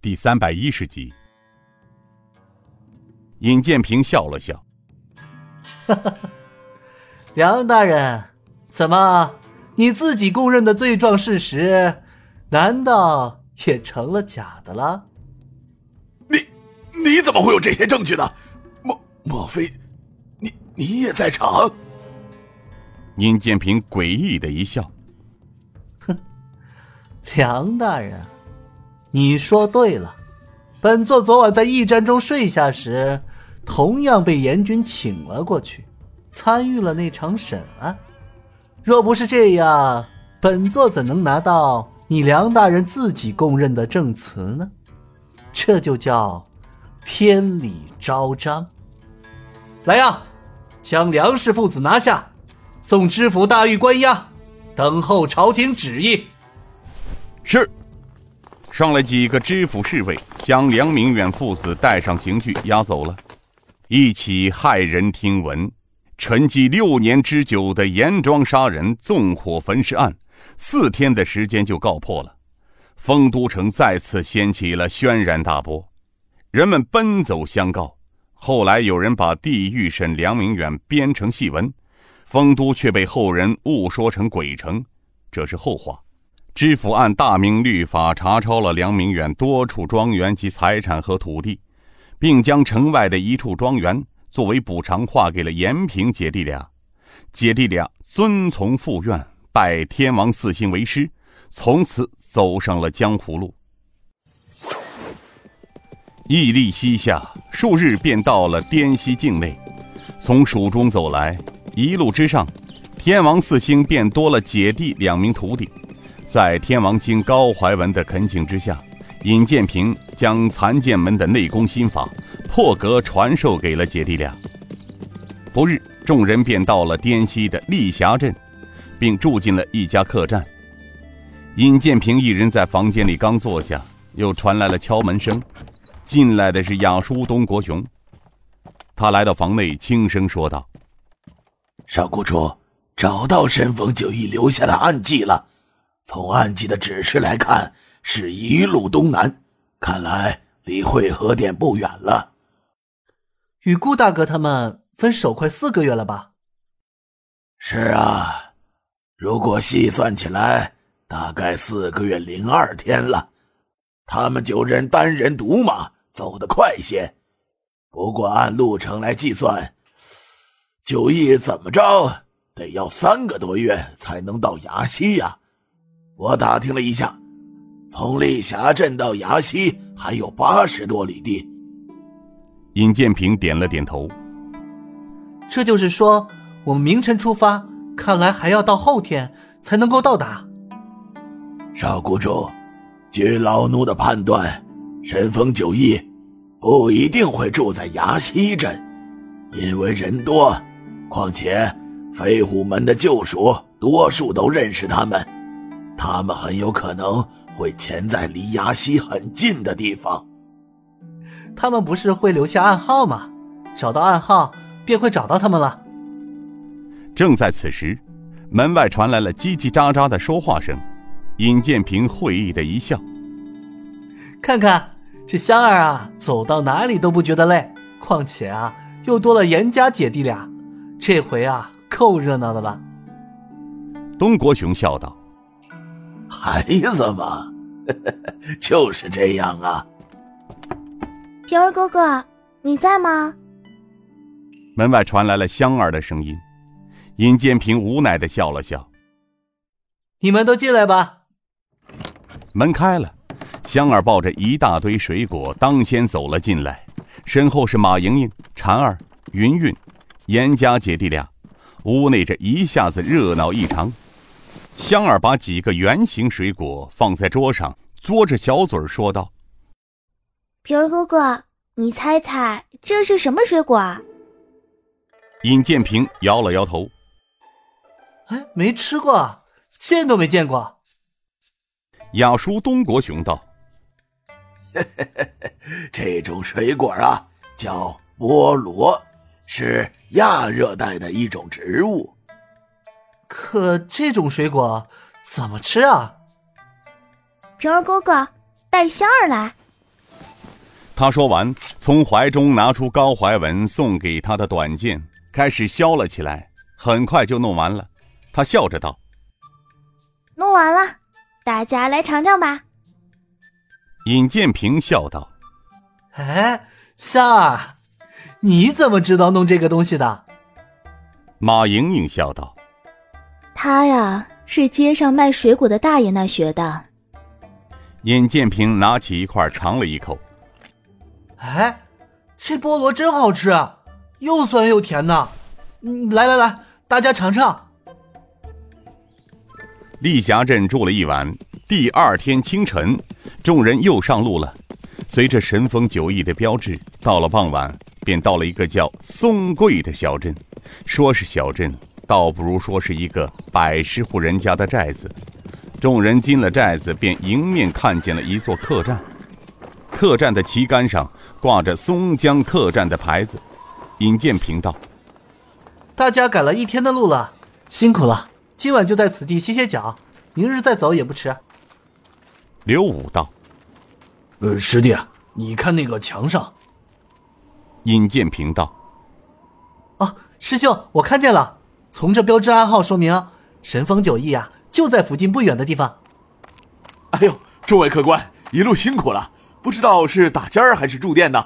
第三百一十集。尹建平笑了笑：“哈哈，梁大人，怎么你自己供认的罪状事实，难道也成了假的了？你你怎么会有这些证据呢？莫莫非你你也在场？”尹建平诡异的一笑：“哼，梁大人，你说对了。”本座昨晚在驿站中睡下时，同样被严军请了过去，参与了那场审案。若不是这样，本座怎能拿到你梁大人自己供认的证词呢？这就叫天理昭彰。来呀，将梁氏父子拿下，送知府大狱关押，等候朝廷旨意。是。上来几个知府侍卫，将梁明远父子带上刑具押走了。一起骇人听闻、沉寂六年之久的严庄杀人纵火焚尸案，四天的时间就告破了。丰都城再次掀起了轩然大波，人们奔走相告。后来有人把地狱审梁明远编成戏文，丰都却被后人误说成鬼城，这是后话。知府按大明律法查抄了梁明远多处庄园及财产和土地，并将城外的一处庄园作为补偿划给了延平姐弟俩。姐弟俩遵从父愿，拜天王四星为师，从此走上了江湖路。屹立西下，数日便到了滇西境内。从蜀中走来，一路之上，天王四星便多了姐弟两名徒弟。在天王星高怀文的恳请之下，尹建平将残剑门的内功心法破格传授给了姐弟俩。不日，众人便到了滇西的丽霞镇，并住进了一家客栈。尹建平一人在房间里刚坐下，又传来了敲门声。进来的是雅叔东国雄。他来到房内，轻声说道：“少谷主，找到神风九义留下的暗记了。”从暗记的指示来看，是一路东南，看来离汇合点不远了。与顾大哥他们分手快四个月了吧？是啊，如果细算起来，大概四个月零二天了。他们九人单人独马走得快些，不过按路程来计算，九义怎么着得要三个多月才能到崖西呀。我打听了一下，从丽霞镇到崖西还有八十多里地。尹建平点了点头。这就是说，我们明晨出发，看来还要到后天才能够到达。少谷主，据老奴的判断，神风九翼不一定会住在崖西镇，因为人多，况且飞虎门的旧属多数都认识他们。他们很有可能会潜在离崖西很近的地方。他们不是会留下暗号吗？找到暗号，便会找到他们了。正在此时，门外传来了叽叽喳喳的说话声。尹建平会意的一笑：“看看这香儿啊，走到哪里都不觉得累。况且啊，又多了严家姐弟俩，这回啊，够热闹的了。”东国雄笑道。孩子嘛，就是这样啊。平儿哥哥，你在吗？门外传来了香儿的声音。尹建平无奈的笑了笑：“你们都进来吧。”门开了，香儿抱着一大堆水果当先走了进来，身后是马莹莹、婵儿、云云、严家姐弟俩。屋内这一下子热闹异常。香儿把几个圆形水果放在桌上，嘬着小嘴说道：“平儿哥哥，你猜猜这是什么水果？”尹建平摇了摇头：“哎，没吃过，见都没见过。”雅叔东国雄道：“ 这种水果啊，叫菠萝，是亚热带的一种植物。”可这种水果怎么吃啊？平儿哥哥，带香儿来。他说完，从怀中拿出高怀文送给他的短剑，开始削了起来。很快就弄完了，他笑着道：“弄完了，大家来尝尝吧。”尹建平笑道：“哎，香儿，你怎么知道弄这个东西的？”马莹莹笑道：“他呀，是街上卖水果的大爷那学的。”尹建平拿起一块尝了一口，哎，这菠萝真好吃，又酸又甜的。嗯，来来来。大家尝尝。丽霞镇住了一晚，第二天清晨，众人又上路了。随着神风九翼的标志，到了傍晚，便到了一个叫松桂的小镇。说是小镇，倒不如说是一个百十户人家的寨子。众人进了寨子，便迎面看见了一座客栈。客栈的旗杆上挂着松江客栈的牌子。尹建平道。大家赶了一天的路了，辛苦了。今晚就在此地歇歇脚，明日再走也不迟。刘武道：“呃，师弟，你看那个墙上。”尹建平道：“哦，师兄，我看见了。从这标志暗号说明，神风九翼啊，就在附近不远的地方。”哎呦，众位客官，一路辛苦了。不知道是打尖儿还是住店呢？